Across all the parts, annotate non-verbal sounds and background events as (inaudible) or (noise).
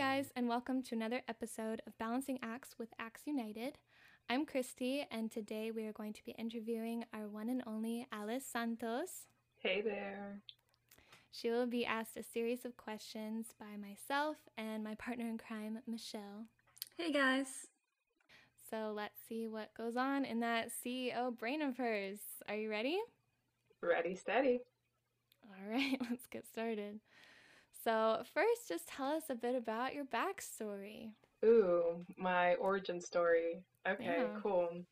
guys, and welcome to another episode of Balancing Acts with Acts United. I'm Christy, and today we are going to be interviewing our one and only Alice Santos. Hey there. She will be asked a series of questions by myself and my partner in crime, Michelle. Hey guys. So let's see what goes on in that CEO brain of hers. Are you ready? Ready, steady. All right, (laughs) let's get started. So, first, just tell us a bit about your backstory. Ooh, my origin story. Okay, Yeah. cool.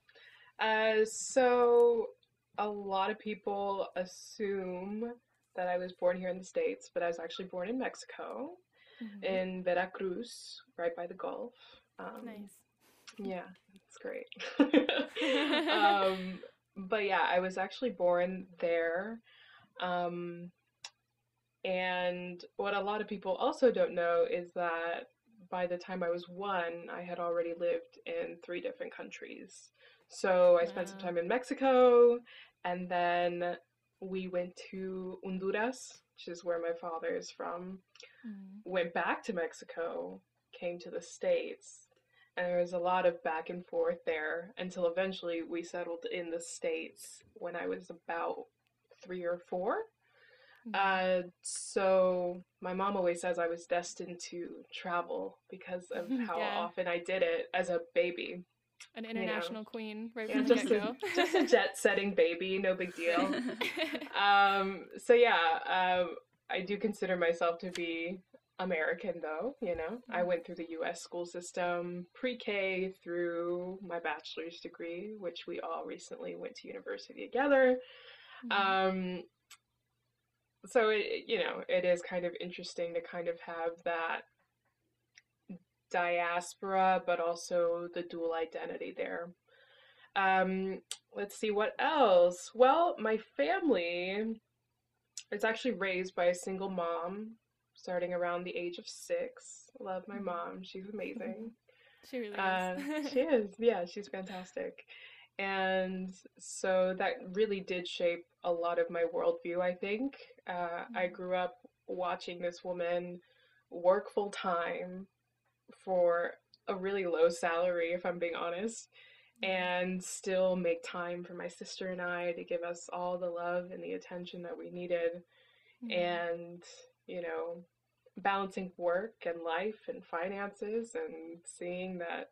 Uh, so, a lot of people assume that I was born here in the States, but I was actually born in Mexico, Mhm. in Veracruz, right by the Gulf. Um, Nice. Yeah, it's great. (laughs) (laughs) um, but yeah, I was actually born there. Um, and what a lot of people also don't know is that by the time I was one, I had already lived in three different countries. So I spent some time in Mexico, and then we went to Honduras, which is where my father is from Mhm. went back to Mexico, came to the States, and there was a lot of back and forth there until eventually we settled in the States when I was about three or four. Uh, so my mom always says I was destined to travel because of (laughs) how Yeah. often I did it as a baby. An international queen right Yeah, from the just get a, go. (laughs) just a jet-setting baby, no big deal. (laughs) Um, so yeah, um, I do consider myself to be American, though. You know, I went through the U.S. school system, pre-K through my bachelor's degree, which we all recently went to university together. Um, so it, you know, it is kind of interesting to kind of have that diaspora, but also the dual identity there. Um, let's see what else. Well, my family is actually raised by a single mom, starting around the age of six. Love my mom; she's amazing. (laughs) she really Uh, is. she (laughs) is, yeah, she's fantastic. And so that really did shape a lot of my worldview, I think. Uh, I mm-hmm. grew up watching this woman work full time for a really low salary, if I'm being honest, mm-hmm. and still make time for my sister and I to give us all the love and the attention that we needed. Mm-hmm. And, you know, balancing work and life and finances and seeing that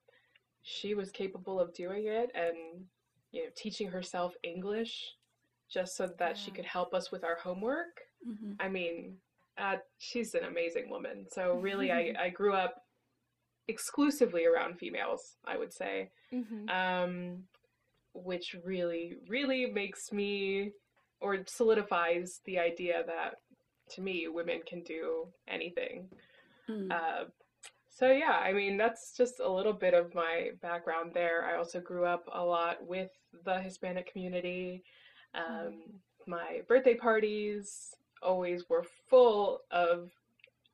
she was capable of doing it and you know teaching herself english just so that she could help us with our homework Mhm. i mean uh, she's an amazing woman so (laughs) really I, I grew up exclusively around females i would say Mhm. um, which really, really makes me or solidifies the idea that to me, women can do anything. Mm. Uh, so, yeah, I mean, that's just a little bit of my background there. I also grew up a lot with the Hispanic community. Um, my birthday parties always were full of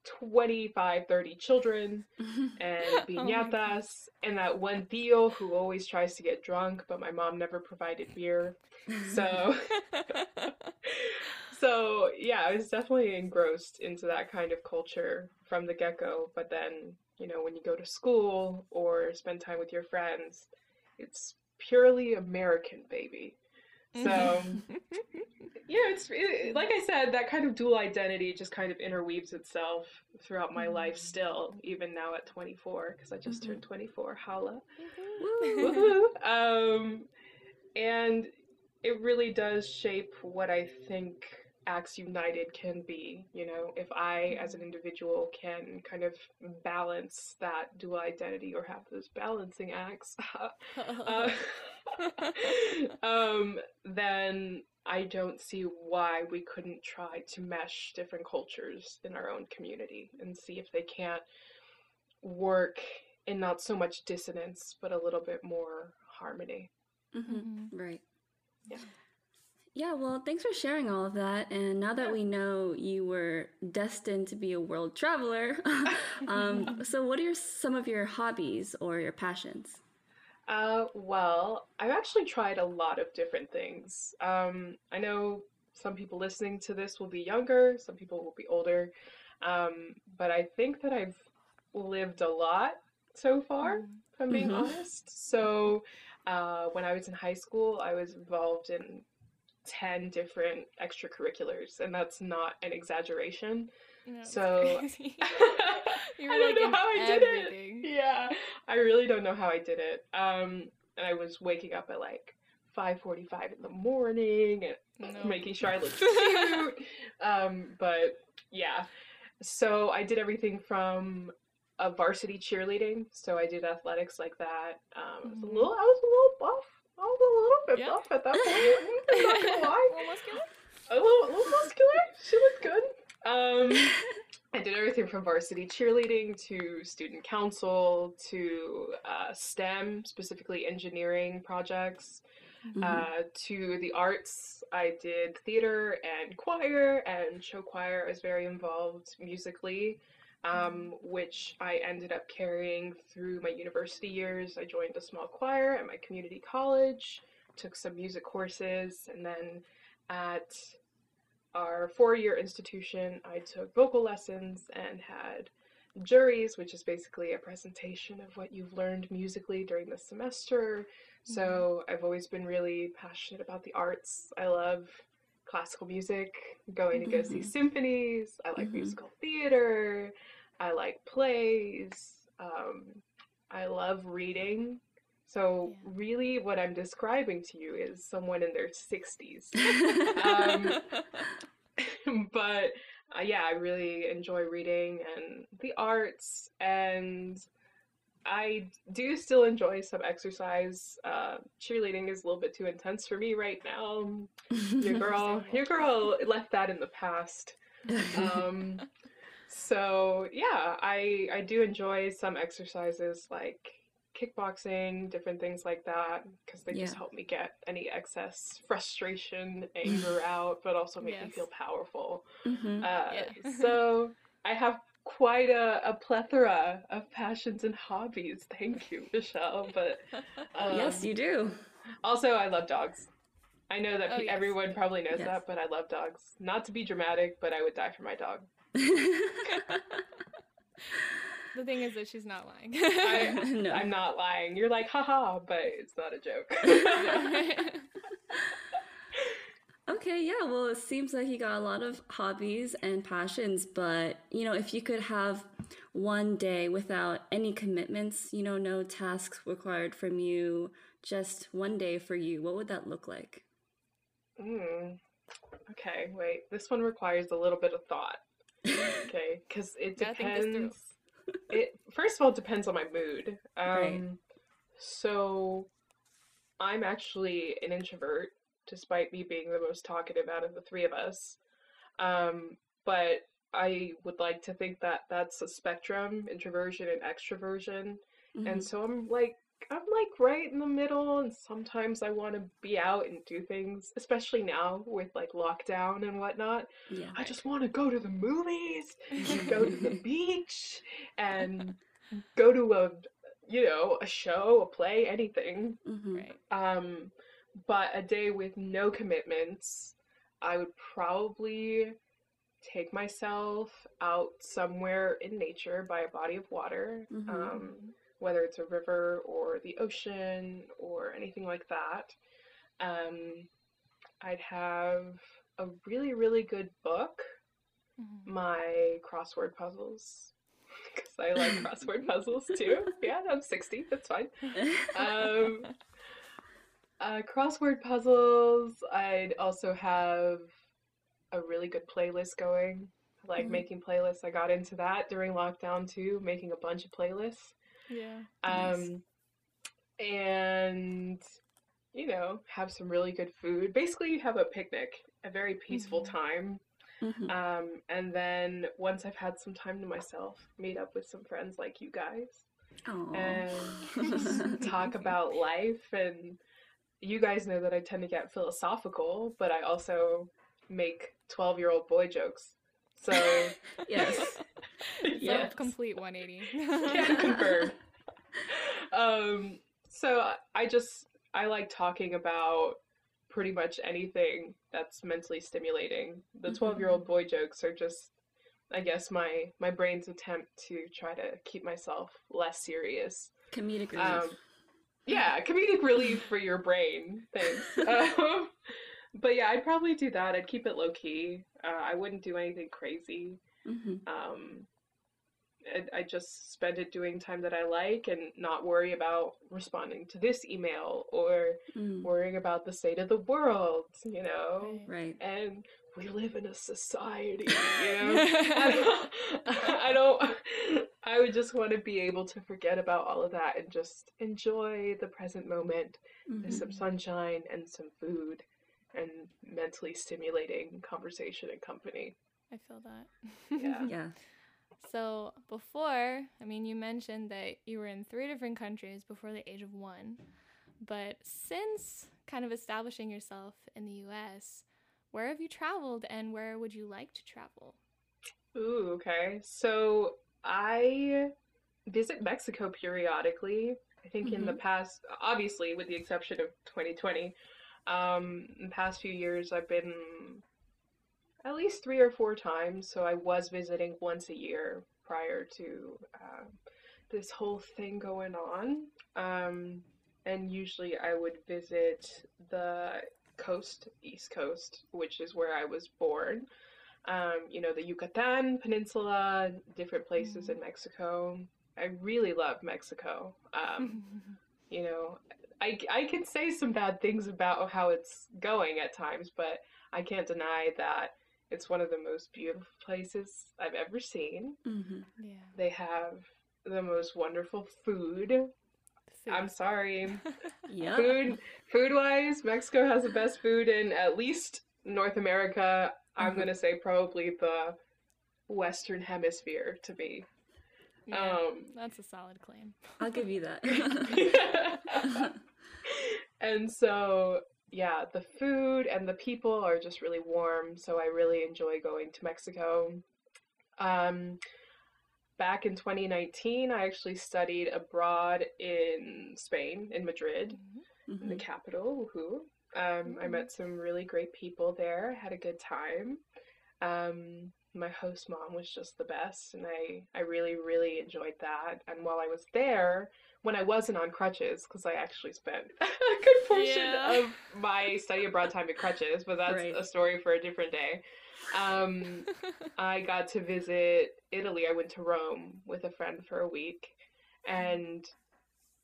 25, 30 children (laughs) and Oh and that one tío who always tries to get drunk, but my mom never provided beer. So, (laughs) so yeah, I was definitely engrossed into that kind of culture from the get go. But then, you know, when you go to school or spend time with your friends, it's purely American, baby. So, mm-hmm. (laughs) yeah, it's it, like I said, that kind of dual identity just kind of interweaves itself throughout my mm-hmm. life still, even now at 24, because I just turned mm-hmm. 24. Holla. Woohoo! Um, and it really does shape what I think Acts United can be. You know, if I, as an individual, can kind of balance that dual identity or have those balancing acts, (laughs) uh, (laughs) um, then I don't see why we couldn't try to mesh different cultures in our own community and see if they can't work in not so much dissonance, but a little bit more harmony. Mhm. Right. Yeah. Yeah, well, thanks for sharing all of that. And now that we know you were destined to be a world traveler, (laughs) um, (laughs) so what are your, some of your hobbies or your passions? Uh, well, I've actually tried a lot of different things. Um, I know some people listening to this will be younger, some people will be older, um, but I think that I've lived a lot so far, Mm. if I'm being Mhm. honest. So, uh, when I was in high school, I was involved in 10 different extracurriculars, and that's not an exaggeration. No, So. (laughs) I don't know how I did it. Yeah, I really don't know how I did it. Um, and I was waking up at like 5:45 in the morning and No. making sure I looked (laughs) cute. um, but yeah, so I did everything from a varsity cheerleading. So I did athletics like that. Um, I was a Mhm. little, I was a little buff. I was a little bit Yeah. buff at that point. I'm not gonna (laughs) lie Well, muscular? a little, a little muscular. She looked good. Um, (laughs) I did everything from varsity cheerleading to student council to uh, STEM, specifically engineering projects, Mhm. uh, to the arts. I did theater and choir and show choir. I was very involved musically, um, which I ended up carrying through my university years. I joined a small choir at my community college, took some music courses, and then at our four year institution, I took vocal lessons and had juries, which is basically a presentation of what you've learned musically during the semester. So I've always been really passionate about the arts. I love classical music, going to go see Mhm. symphonies. I like Mhm. musical theater. I like plays. Um, I love reading. So, Yeah. really, what I'm describing to you is someone in their 60s. um, (laughs) (laughs) but uh, yeah, I really enjoy reading and the arts, and I do still enjoy some exercise. Uh, cheerleading is a little bit too intense for me right now. Your (laughs) girl, your girl left that in the past. Um, (laughs) so yeah, I I do enjoy some exercises like kickboxing, different things like that, because they just help me get any excess frustration, anger (laughs) out, but also make me feel powerful. Mhm. Uh, Yeah. so I have quite a, a plethora of passions and hobbies. (laughs) Thank you, Michelle. But um, yes, you do. also, I love dogs. I know that Oh, pe- yes. everyone probably knows Yes. that, but I love dogs. Not to be dramatic, but I would die for my dog. (laughs) (laughs) The thing is that she's not lying. I- no. I'm not lying. You're like, haha, but it's not a joke. Okay, yeah, well, it seems like you got a lot of hobbies and passions, but you know, if you could have one day without any commitments, you know, no tasks required from you, just one day for you, what would that look like? Mm. Okay, wait. This one requires a little bit of thought. (laughs) Okay, because it Gotta think this through. depends. It first of all depends on my mood. Um, Right. so I'm actually an introvert, despite me being the most talkative out of the three of us. Um, but I would like to think that that's a spectrum, introversion and extroversion. Mhm. And so I'm like I'm like right in the middle and sometimes I want to be out and do things, especially now with like lockdown and whatnot. yeah. I just want to go to the movies, and go to the (laughs) beach and go to a you know, a show, a play, anything. Mhm. right. Um but a day with no commitments, I would probably take myself out somewhere in nature by a body of water. Mhm. Um whether it's a river or the ocean or anything like that. Um, I'd have a really, really good book, Mhm. my crossword puzzles, (laughs) because I like (laughs) crossword puzzles too. Yeah, I'm 60, that's fine. (laughs) Um, uh, crossword puzzles, I'd also have a really good playlist going. I like Mhm. making playlists. I got into that during lockdown too, making a bunch of playlists. Yeah. Nice. um and you know have some really good food basically you have a picnic a very peaceful Mhm. time Mhm. um and then once i've had some time to myself meet up with some friends like you guys Aw. and (laughs) talk about life and you guys know that i tend to get philosophical but i also make 12 year old boy jokes so (laughs) yes. It's Yes. a complete 180. can (laughs) confirm. Um, so I- I just I like talking about pretty much anything that's mentally stimulating. The Mhm. twelve year old boy jokes are just I guess my my brain's attempt to try to keep myself less serious. Comedic relief. Um, yeah, comedic relief for your brain. Thanks. (laughs) Um, but yeah, I'd probably do that. I'd keep it low key. Uh, I wouldn't do anything crazy. Mm-hmm. Um, I, I just spend it doing time that I like and not worry about responding to this email or mm. worrying about the state of the world, you know? Right. And we live in a society, you (laughs) know? I, don't, (laughs) I don't, I would just want to be able to forget about all of that and just enjoy the present moment mm-hmm. with some sunshine and some food and mentally stimulating conversation and company. I feel that. Yeah. (laughs) yeah. So before, I mean, you mentioned that you were in three different countries before the age of one. But since kind of establishing yourself in the US, where have you traveled and where would you like to travel? Ooh, okay. So I visit Mexico periodically. I think mm-hmm. in the mm-hmm. past, obviously, with the exception of 2020, um, in the past few years, I've been at least three or four times. So I was visiting once a year prior to uh, this whole thing going on. Um, and usually I would visit the coast, East Coast, which is where I was born. Um, you know, the Yucatan Peninsula, different places mm. in Mexico. I really love Mexico. Um, (laughs) you know, I, I can say some bad things about how it's going at times, but I can't deny that it's one of the most beautiful places I've ever seen. Mm-hmm. Yeah. They have the most wonderful food. Food. I'm sorry. (laughs) yeah. Food food wise, Mexico has the best food in at least North America. Mm-hmm. I'm gonna say probably the Western Hemisphere to be. Yeah, um, that's a solid claim. I'll give you that. (laughs) and so, yeah, the food and the people are just really warm. So I really enjoy going to Mexico. Um, back in 2019, I actually studied abroad in Spain, in Madrid, mm-hmm. in the capital. Woohoo! Um, I mm-hmm. met some really great people there. Had a good time. Um, my host mom was just the best, and I I really really enjoyed that. And while I was there, when I wasn't on crutches, because I actually spent (laughs) a good portion yeah. of my study abroad time in crutches, but that's right. a story for a different day. Um, (laughs) I got to visit Italy. I went to Rome with a friend for a week, and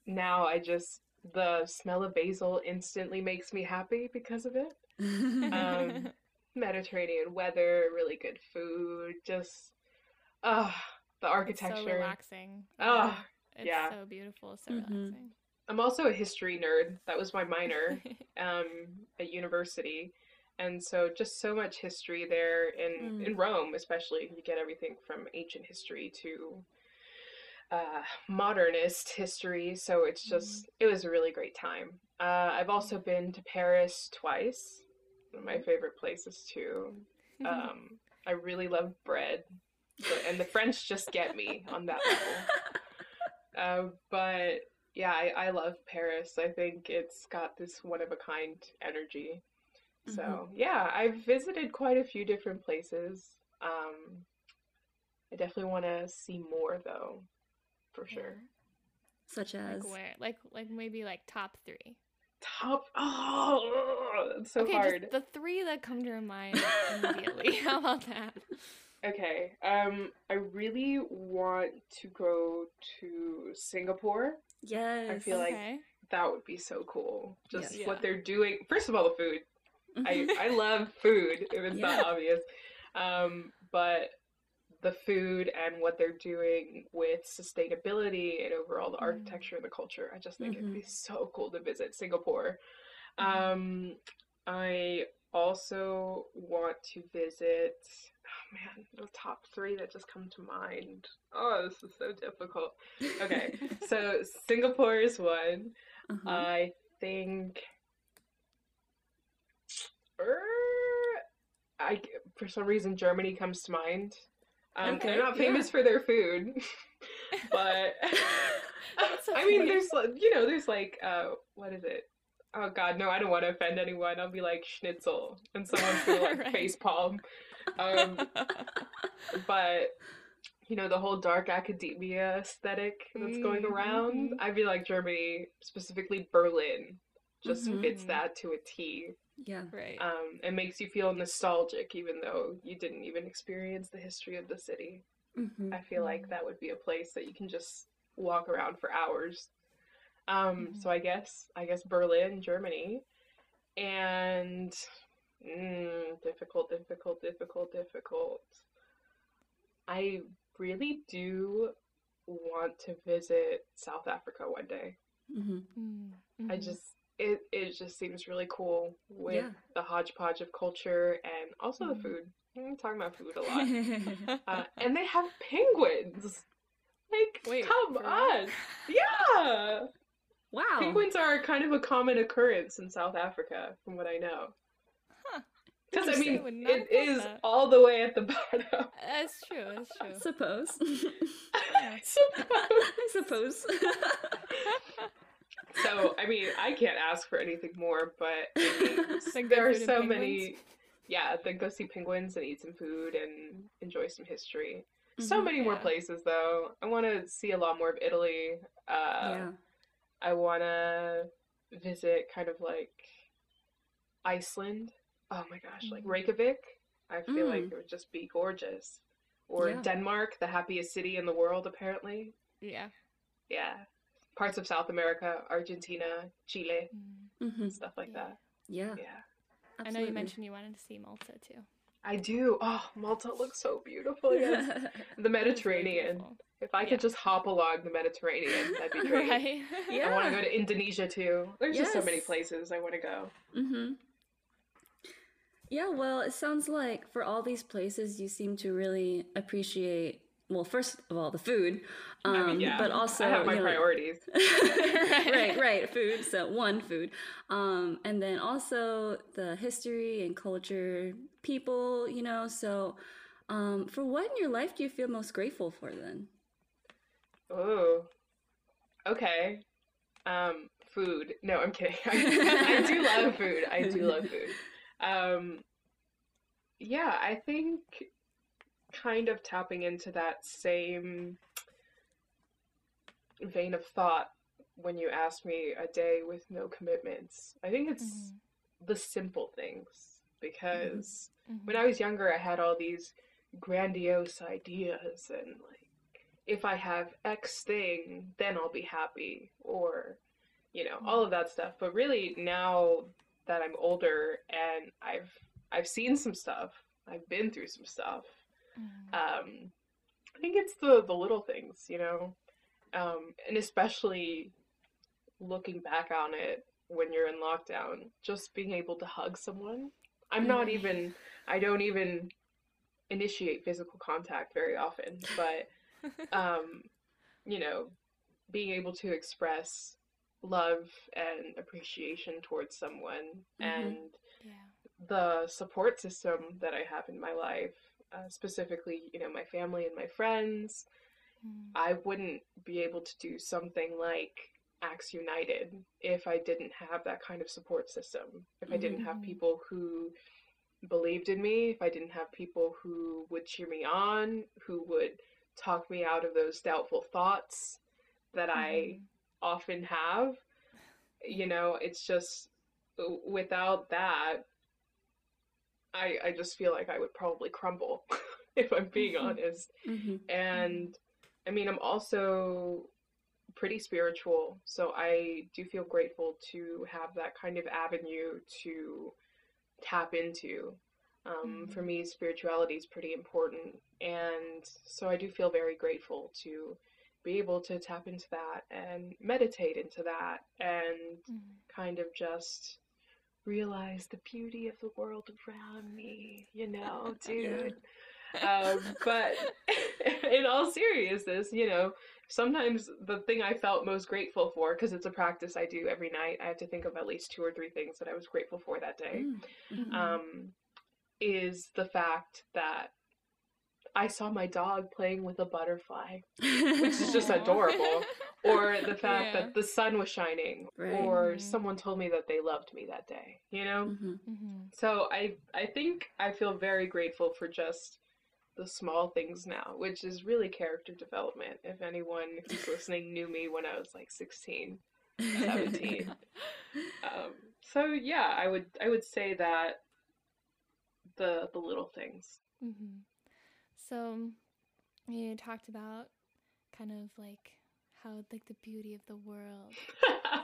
now I just the smell of basil instantly makes me happy because of it. Um, (laughs) Mediterranean weather, really good food, just ah, uh, the architecture. It's so relaxing. Oh, it's yeah. so beautiful, so mm-hmm. relaxing. I'm also a history nerd. That was my minor (laughs) um, at university. And so just so much history there in, mm. in Rome, especially. You get everything from ancient history to uh, modernist history. So it's just, mm. it was a really great time. Uh, I've also been to Paris twice one of my favorite places too. (laughs) Um, I really love bread, but, and the French just get me on that level. (laughs) Uh, but yeah, I, I love Paris. I think it's got this one of a kind energy. So mm-hmm. yeah, I've visited quite a few different places. Um, I definitely want to see more though, for sure. Such as like where, like like maybe like top three top oh it's so okay, hard the three that come to your mind immediately (laughs) how about that okay um i really want to go to singapore yes i feel okay. like that would be so cool just yes. what yeah. they're doing first of all the food i (laughs) i love food if it's yeah. not obvious um but the food and what they're doing with sustainability and overall the mm. architecture and the culture. I just think mm-hmm. it'd be mm-hmm. so cool to visit Singapore. Mm-hmm. Um, I also want to visit. Oh man, the top three that just come to mind. Oh, this is so difficult. Okay, (laughs) so Singapore is one. Uh-huh. I think. I for some reason Germany comes to mind. Um, okay, they're not famous yeah. for their food, (laughs) but (laughs) I mean, there's you know, there's like uh, what is it? oh god, no, I don't want to offend anyone. I'll be like schnitzel, and someone's (laughs) gonna like Right. face palm. Um, but you know the whole dark academia aesthetic that's going Mm, around. I feel like Germany, specifically Berlin, just Mhm. fits that to a T. Yeah. right. Um, it makes you feel nostalgic, even though you didn't even experience the history of the city. hmm I feel like that would be a place that you can just walk around for hours. Um, Mhm. so I guess I guess Berlin, Germany, and mm, difficult, difficult, difficult, difficult. I really do want to visit South Africa one day. hmm Mm, I just it it just seems really cool with Yeah. the hodgepodge of culture and also Mhm. the food. I'm talking about food a lot. (laughs) Uh, and they have penguins. Like, Wait, come on. Yeah. wow. Penguins are kind of a common occurrence in South Africa, from what I know. Huh. Because, I mean, Would not it have thought is that. all the way at the (laughs) bottom. That's true. That's true. suppose. I (laughs) suppose. I suppose. So, I mean, I can't ask for anything more, but (laughs) I mean, there are so many. Yeah, then go see penguins and eat some food and enjoy some history. So Mhm. many more places, though. I want to see a lot more of Italy. Uh, yeah. I want to visit kind of like Iceland. Oh my gosh, like Mm. Reykjavik. I feel like Mm. it would just be gorgeous. Or Yeah. Denmark, the happiest city in the world, apparently. Yeah. Yeah. Parts of South America, Argentina, Chile, Mm. hmm stuff like Yeah. that. Yeah. Yeah. I know you mentioned you wanted to see Malta too. I do. Oh, Malta looks so beautiful. (laughs) Yes. (laughs) The That is very Mediterranean. beautiful. If I Yeah. could just hop along the Mediterranean, (laughs) that'd be great. right. Yeah. I want to go to Indonesia too. There's just so many places I want to go. Mm-hmm. Yeah, well, it sounds like for all these places, you seem to really appreciate, well, first of all, the food, um, I mean, yeah. but also, I have my you know, priorities. (laughs) (laughs) right, right, food. So one food, um, and then also the history and culture, people. You know, so um, for what in your life do you feel most grateful for then? Oh, okay. Um, food. No, I'm kidding. (laughs) I, I do love food. I do love food. Um, yeah, I think kind of tapping into that same vein of thought when you asked me a day with no commitments. I think it's Mhm. the simple things because Mhm. when I was younger, I had all these grandiose ideas and like, if I have X thing, then I'll be happy, or you know, all of that stuff. But really, now that I'm older and I've I've seen some stuff, I've been through some stuff. Mhm. Um, I think it's the the little things, you know, um, and especially looking back on it when you're in lockdown, just being able to hug someone. I'm not Mhm. even. I don't even initiate physical contact very often, but (laughs) um, you know, being able to express love and appreciation towards someone Mhm. and yeah. the support system that I have in my life, uh, specifically, you know, my family and my friends, Mm. I wouldn't be able to do something like Acts United if I didn't have that kind of support system. If I didn't have Mhm. people who believed in me, if I didn't have people who would cheer me on, who would talk me out of those doubtful thoughts that I Mhm. often have, you know, it's just without that, I I just feel like I would probably crumble (laughs) if I'm being Mhm. honest. hmm And I mean, I'm also pretty spiritual, so I do feel grateful to have that kind of avenue to tap into. Um, For Mhm. me, spirituality is pretty important, and so I do feel very grateful to be able to tap into that and meditate into that and Mhm. kind of just realize the beauty of the world around me, you know, (laughs) dude. um, (laughs) but (laughs) in all seriousness, you know, sometimes the thing I felt most grateful for, because it's a practice I do every night, I have to think of at least two or three things that I was grateful for that day, Mm-hmm. Mhm. um, is the fact that I saw my dog playing with a butterfly, which is just adorable. Or (laughs) the fact Yeah. that the sun was shining, Right. or Mhm. someone told me that they loved me that day, you know? hmm hmm So I I think I feel very grateful for just the small things now, which is really character development. If anyone who's (laughs) listening knew me when I was like 16. 17. (laughs) Um, so yeah, I would I would say that the the little things. hmm So you talked about kind of like how like the beauty of the world,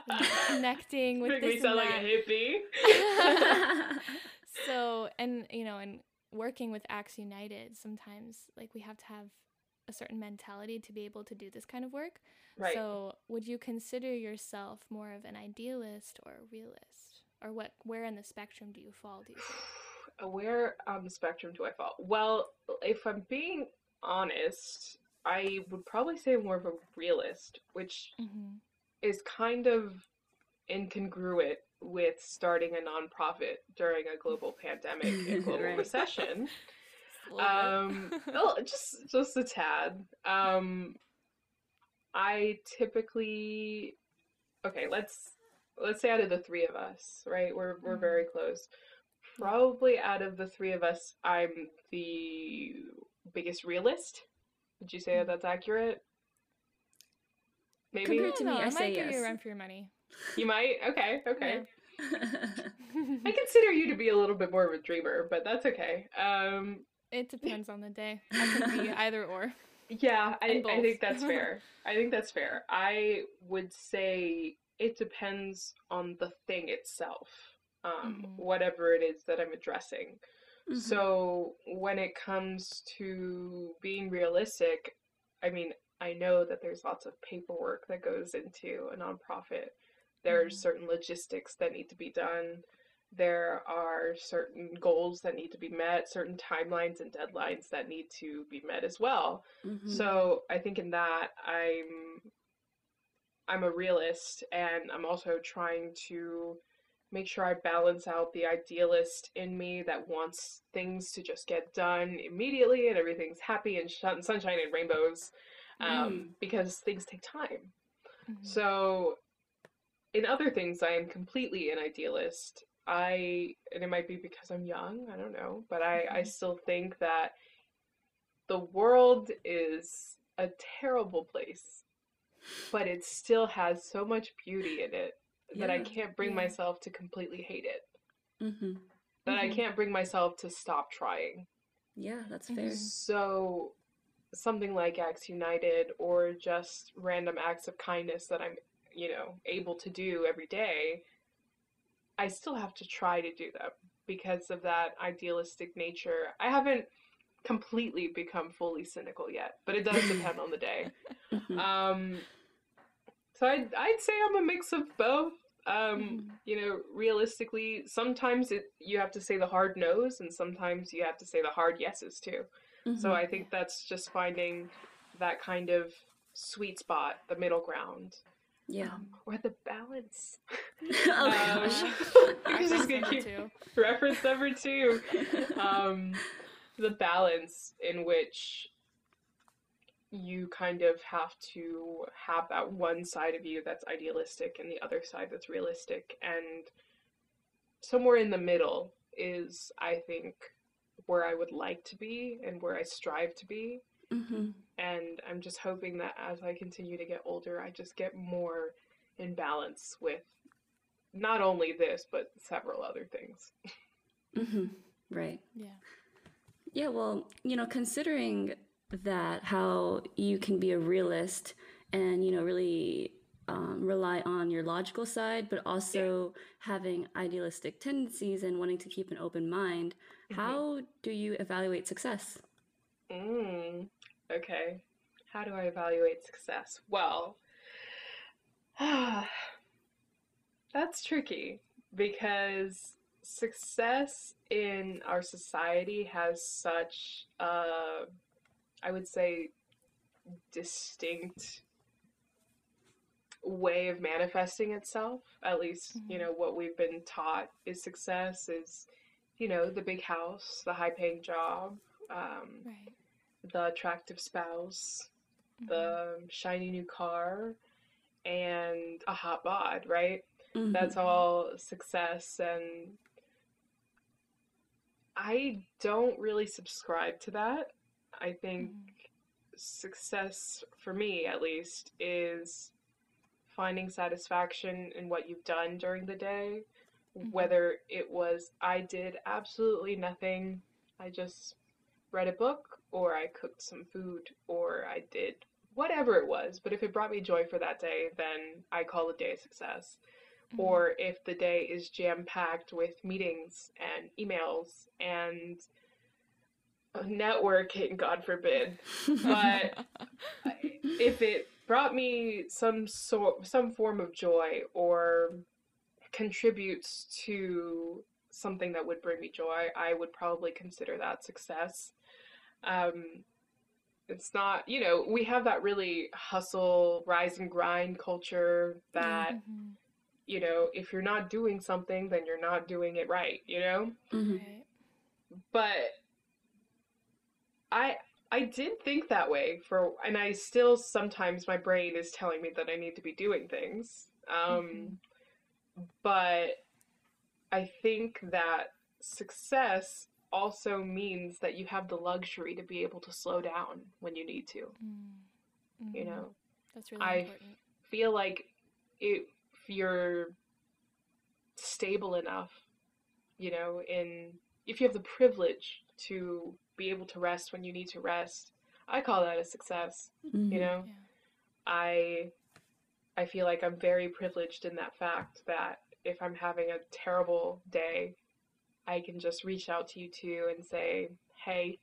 (laughs) connecting with Make this me sound like a hippie. (laughs) so and you know and working with acts united sometimes like we have to have a certain mentality to be able to do this kind of work right. so would you consider yourself more of an idealist or a realist or what where in the spectrum do you fall do you think (sighs) Where on the spectrum do I fall? Well, if I'm being honest, I would probably say more of a realist, which mm-hmm. is kind of incongruent with starting a nonprofit during a global pandemic and (laughs) global Right. recession. (laughs) Um, (laughs) well, just just a tad. Um, I typically, okay, let's let's say out of the three of us, right? We're we're Mhm. very close. Probably out of the three of us, I'm the biggest realist. Would you say that that's accurate? Maybe Compared to me, know, I might say give you a yes. run for your money you might. Okay, okay. Yeah. I consider you to be a little bit more of a dreamer, but that's okay. Um, it depends on the day i can be (laughs) either or Yeah, I, I think that's fair. I think that's fair. I would say it depends on the thing itself, um, Mhm. whatever it is that I'm addressing. Mhm. So when it comes to being realistic, I mean, I know that there's lots of paperwork that goes into a nonprofit. There's Mhm. certain logistics that need to be done. There are certain goals that need to be met, certain timelines and deadlines that need to be met as well. Mhm. So I think in that I'm I'm a realist and I'm also trying to make sure I balance out the idealist in me that wants things to just get done immediately and everything's happy and sunshine and rainbows um, because things take time. Mhm. So in other things I am completely an idealist. I and it might be because I'm young, I don't know, but I, I Mhm. still think that the world is a terrible place, but it still has so much beauty in it that I can't bring Yeah. myself to completely hate it. Mhm. That I Mhm. can't bring myself to stop trying. Yeah, that's fair. So something like Acts United or just random acts of kindness that I'm, you know, able to do every day, I still have to try to do them because of that idealistic nature. I haven't completely become fully cynical yet, but it does depend on the day. (laughs) Mhm. Um, so I'd, I'd say I'm a mix of both. Um, Mhm. You know, realistically, sometimes it, you have to say the hard no's, and sometimes you have to say the hard yeses too. So Mhm. I think that's just finding that kind of sweet spot, the middle ground, yeah. um, or the balance. (laughs) (laughs) oh Um, gosh. (laughs) I'm just Reference gonna number keep two. reference number two. Um, the balance in which you kind of have to have that one side of you that's idealistic and the other side that's realistic, and somewhere in the middle is, I think, where I would like to be and where I strive to be. Mhm. And I'm just hoping that as I continue to get older, I just get more in balance with not only this, but several other things. (laughs) Mhm. Right. Yeah. Yeah, well, you know, considering that how you can be a realist and, you know, really um, rely on your logical side, but also having idealistic tendencies and wanting to keep an open mind, Mhm. how do you evaluate success? Mm, okay. How do I evaluate success? Well, (sighs) that's tricky because success in our society has such a, I would say, distinct way of manifesting itself. At least, you Mhm. know, what we've been taught is success is, you know, the big house, the high paying job, um, Right. the attractive spouse, mm-hmm. the shiny new car, and a hot bod, right? Mm-hmm. That's all success. And I don't really subscribe to that. I think mm-hmm. success, for me at least, is finding satisfaction in what you've done during the day. Mm-hmm. Whether it was I did absolutely nothing, I just read a book, or I cooked some food, or I did whatever it was. But if it brought me joy for that day, then I call the day a success. Mm-hmm. Or if the day is jam packed with meetings and emails and networking, God forbid. But (laughs) if it brought me some sort, some form of joy, or contributes to something that would bring me joy, I would probably consider that success. Um, it's not, you know, we have that really hustle, rise and grind culture that, mm-hmm. you know, if you're not doing something, then you're not doing it right, you know? Mm-hmm. But I I did think that way for and I still sometimes my brain is telling me that I need to be doing things. Um mm-hmm. but I think that success also means that you have the luxury to be able to slow down when you need to. Mm-hmm. You know, that's really I important. feel like if you're stable enough, you know, in if you have the privilege to be able to rest when you need to rest, I call that a success. Mm-hmm. You know, yeah. I I feel like I'm very privileged in that fact that if I'm having a terrible day, I can just reach out to you two and say, "Hey,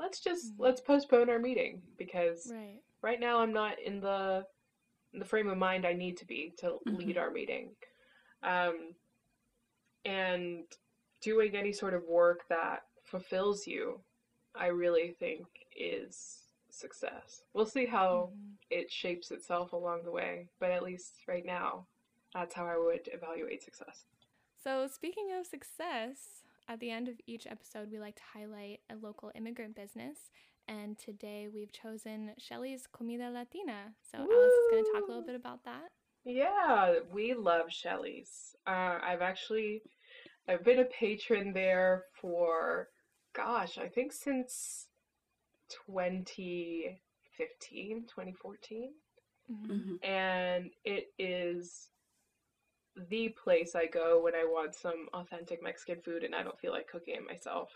let's just mm-hmm. let's postpone our meeting because right. right now I'm not in the in the frame of mind I need to be to mm-hmm. lead our meeting." Um, and doing any sort of work that fulfills you, I really think is success. We'll see how mm-hmm. it shapes itself along the way, but at least right now, that's how I would evaluate success. So, speaking of success, at the end of each episode, we like to highlight a local immigrant business. And today we've chosen Shelly's Comida Latina. So, Woo! Alice is going to talk a little bit about that. Yeah, we love Shelly's. Uh, I've actually I've been a patron there for gosh, I think since 2015, 2014. Mm-hmm. And it is the place I go when I want some authentic Mexican food and I don't feel like cooking it myself.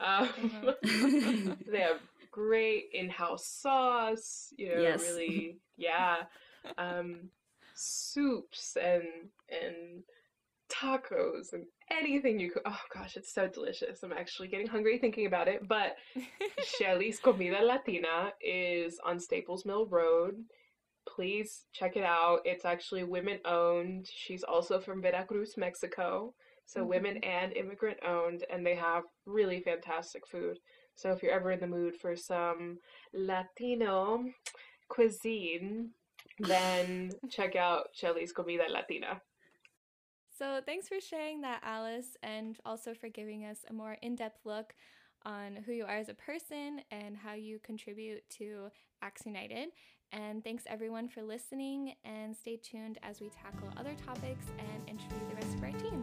Um, uh-huh. (laughs) they have great in-house sauce, you know, yes. really, yeah, um, soups and and tacos and anything you could. Oh gosh, it's so delicious. I'm actually getting hungry thinking about it. But (laughs) Shelly's Comida Latina is on Staples Mill Road please check it out. It's actually women owned. She's also from Veracruz, Mexico. So mm-hmm. women and immigrant owned, and they have really fantastic food. So if you're ever in the mood for some Latino cuisine, then (laughs) check out Shelly's Comida Latina. So thanks for sharing that, Alice, and also for giving us a more in depth look on who you are as a person and how you contribute to Acts United. And thanks everyone for listening and stay tuned as we tackle other topics and interview the rest of our team.